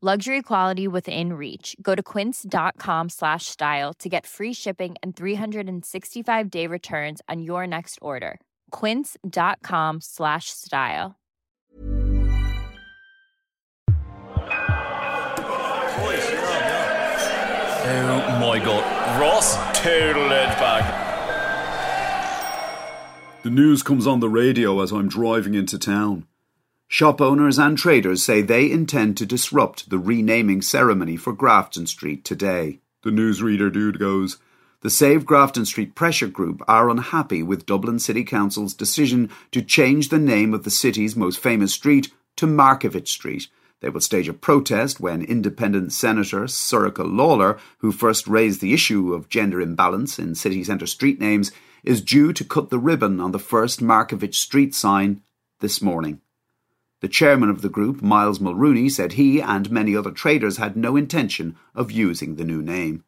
Luxury quality within reach. Go to quince.com slash style to get free shipping and 365 day returns on your next order. Quince.com slash style. Oh my god. Ross total it back. The news comes on the radio as I'm driving into town. Shop owners and traders say they intend to disrupt the renaming ceremony for Grafton Street today. The newsreader dude goes, The Save Grafton Street Pressure Group are unhappy with Dublin City Council's decision to change the name of the city's most famous street to Markievicz Street. They will stage a protest when independent Senator Sorcha Lalor, who first raised the issue of gender imbalance in city centre street names, is due to cut the ribbon on the first Markievicz Street sign this morning. The chairman of the group, Miles Mulrooney, said he and many other traders had no intention of using the new name.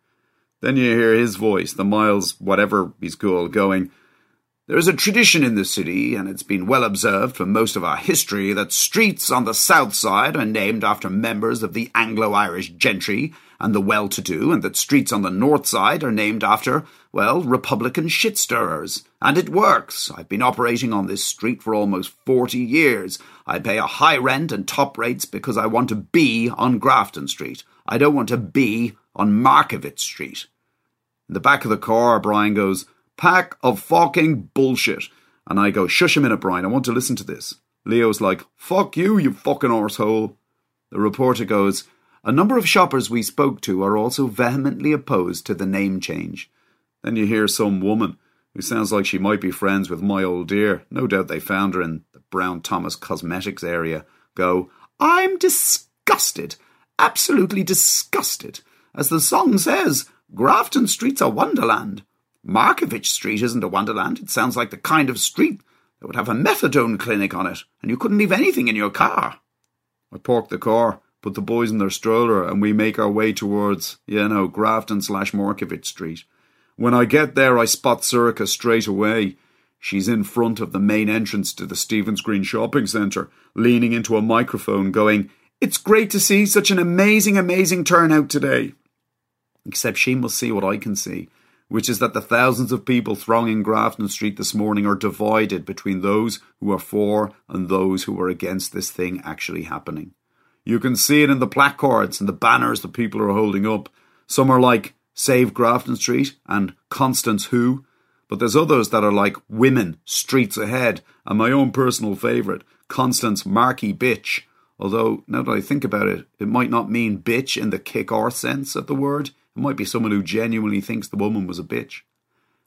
Then you hear his voice, the Miles, whatever he's called, going, There is a tradition in the city, and it's been well observed for most of our history, that streets on the south side are named after members of the Anglo Irish gentry and the well to do, and that streets on the north side are named after, well, Republican shit stirrers. And it works. I've been operating on this street for almost 40 years. I pay a high rent and top rates because I want to be on Grafton Street. I don't want to be on Markievicz Street. In the back of the car, Brian goes, Pack of fucking bullshit. And I go, Shush a minute, Brian, I want to listen to this. Leo's like, Fuck you, you fucking arsehole. The reporter goes, A number of shoppers we spoke to are also vehemently opposed to the name change. Then you hear some woman who sounds like she might be friends with my old dear, no doubt they found her in the Brown Thomas Cosmetics area, go, I'm disgusted, absolutely disgusted. As the song says, Grafton Street's a wonderland. Markievicz Street isn't a wonderland. It sounds like the kind of street that would have a methadone clinic on it, and you couldn't leave anything in your car. I park the car, put the boys in their stroller, and we make our way towards, you know, Grafton slash Markievicz Street. When I get there, I spot Sorcha straight away. She's in front of the main entrance to the Stephen's Green Shopping Centre, leaning into a microphone, going, It's great to see such an amazing, amazing turnout today. Except she must see what I can see, which is that the thousands of people thronging Grafton Street this morning are divided between those who are for and those who are against this thing actually happening. You can see it in the placards and the banners that people are holding up. Some are like, Save Grafton Street and Constance Who, but there's others that are like Women, Streets Ahead, and my own personal favourite, Constance Marky Bitch. Although, now that I think about it, it might not mean bitch in the kick arse sense of the word. It might be someone who genuinely thinks the woman was a bitch.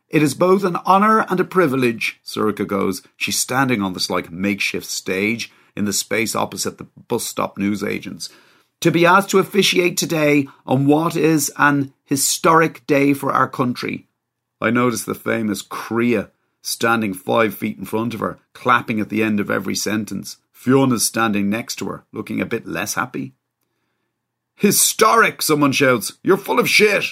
It is both an honour and a privilege, Sorcha goes. She's standing on this like makeshift stage in the space opposite the bus stop newsagents to be asked to officiate today on what is an historic day for our country. I noticed the famous Kriya standing five feet in front of her, clapping at the end of every sentence. Fiona's standing next to her, looking a bit less happy. Historic, someone shouts. You're full of shit.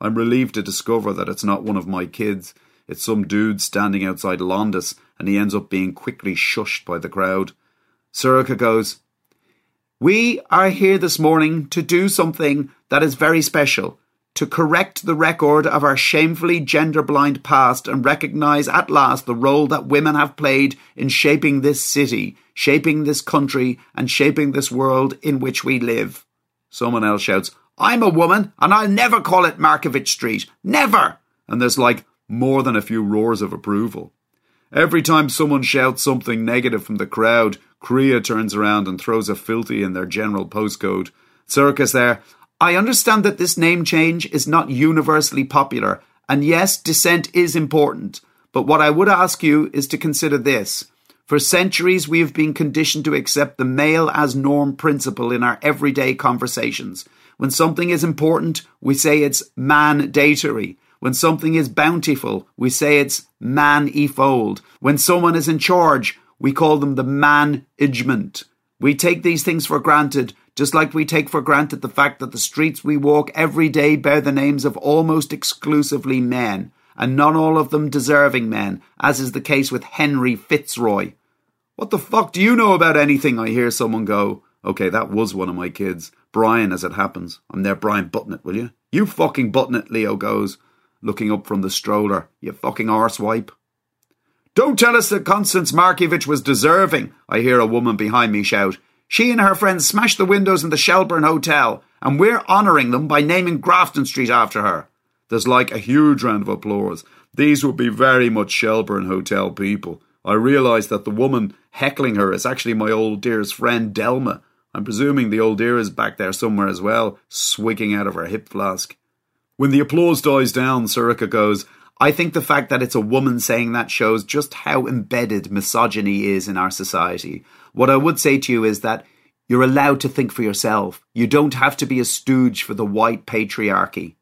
I'm relieved to discover that it's not one of my kids. It's some dude standing outside Londis, and he ends up being quickly shushed by the crowd. Sorcha goes, we are here this morning to do something that is very special, to correct the record of our shamefully gender blind past and recognise at last the role that women have played in shaping this city, shaping this country, and shaping this world in which we live. Someone else shouts, I'm a woman and I'll never call it Markievicz Street. Never! And there's like more than a few roars of approval. Every time someone shouts something negative from the crowd, Krea turns around and throws a filthy in their general postcode. Sorcha's there. I understand that this name change is not universally popular, and yes, dissent is important. But what I would ask you is to consider this. For centuries, we have been conditioned to accept the male as norm principle in our everyday conversations. When something is important, we say it's mandatory. When something is bountiful, we say it's manifold. When someone is in charge, we call them the management. We take these things for granted, just like we take for granted the fact that the streets we walk every day bear the names of almost exclusively men, and not all of them deserving men, as is the case with Henry Fitzroy. What the fuck do you know about anything? I hear someone go. Okay, that was one of my kids. Brian, as it happens. I'm there, Brian, button it, will you? You fucking button it, Leo goes looking up from the stroller. You fucking arsewipe. Don't tell us that Constance Markievicz was deserving, I hear a woman behind me shout. She and her friends smashed the windows in the Shelburne Hotel, and we're honouring them by naming Grafton Street after her. There's like a huge round of applause. These would be very much Shelburne Hotel people. I realise that the woman heckling her is actually my old dear's friend Delma. I'm presuming the old dear is back there somewhere as well, swigging out of her hip flask. When the applause dies down, Sorcha goes, I think the fact that it's a woman saying that shows just how embedded misogyny is in our society. What I would say to you is that you're allowed to think for yourself. You don't have to be a stooge for the white patriarchy.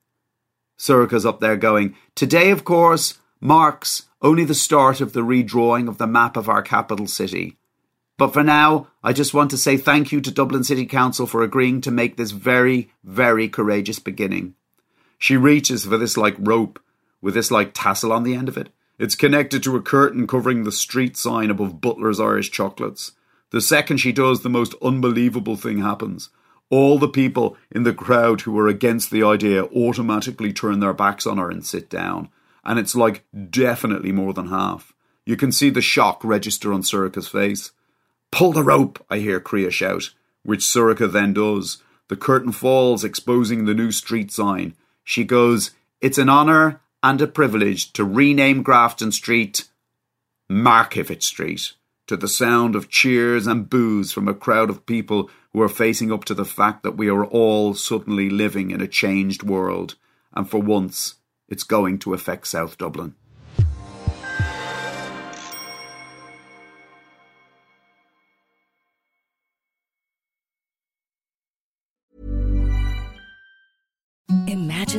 Sorcha's up there going, Today, of course, marks only the start of the redrawing of the map of our capital city. But for now, I just want to say thank you to Dublin City Council for agreeing to make this very, very courageous beginning. She reaches for this like rope with this like tassel on the end of it. It's connected to a curtain covering the street sign above Butler's Irish Chocolates. The second she does, the most unbelievable thing happens. All the people in the crowd who are against the idea automatically turn their backs on her and sit down. And it's like definitely more than half. You can see the shock register on Sorcha's face. Pull the rope, I hear Krea shout, which Sorcha then does. The curtain falls, exposing the new street sign. She goes, It's an honour and a privilege to rename Grafton Street Markievicz Street to the sound of cheers and boos from a crowd of people who are facing up to the fact that we are all suddenly living in a changed world, and for once, it's going to affect South Dublin.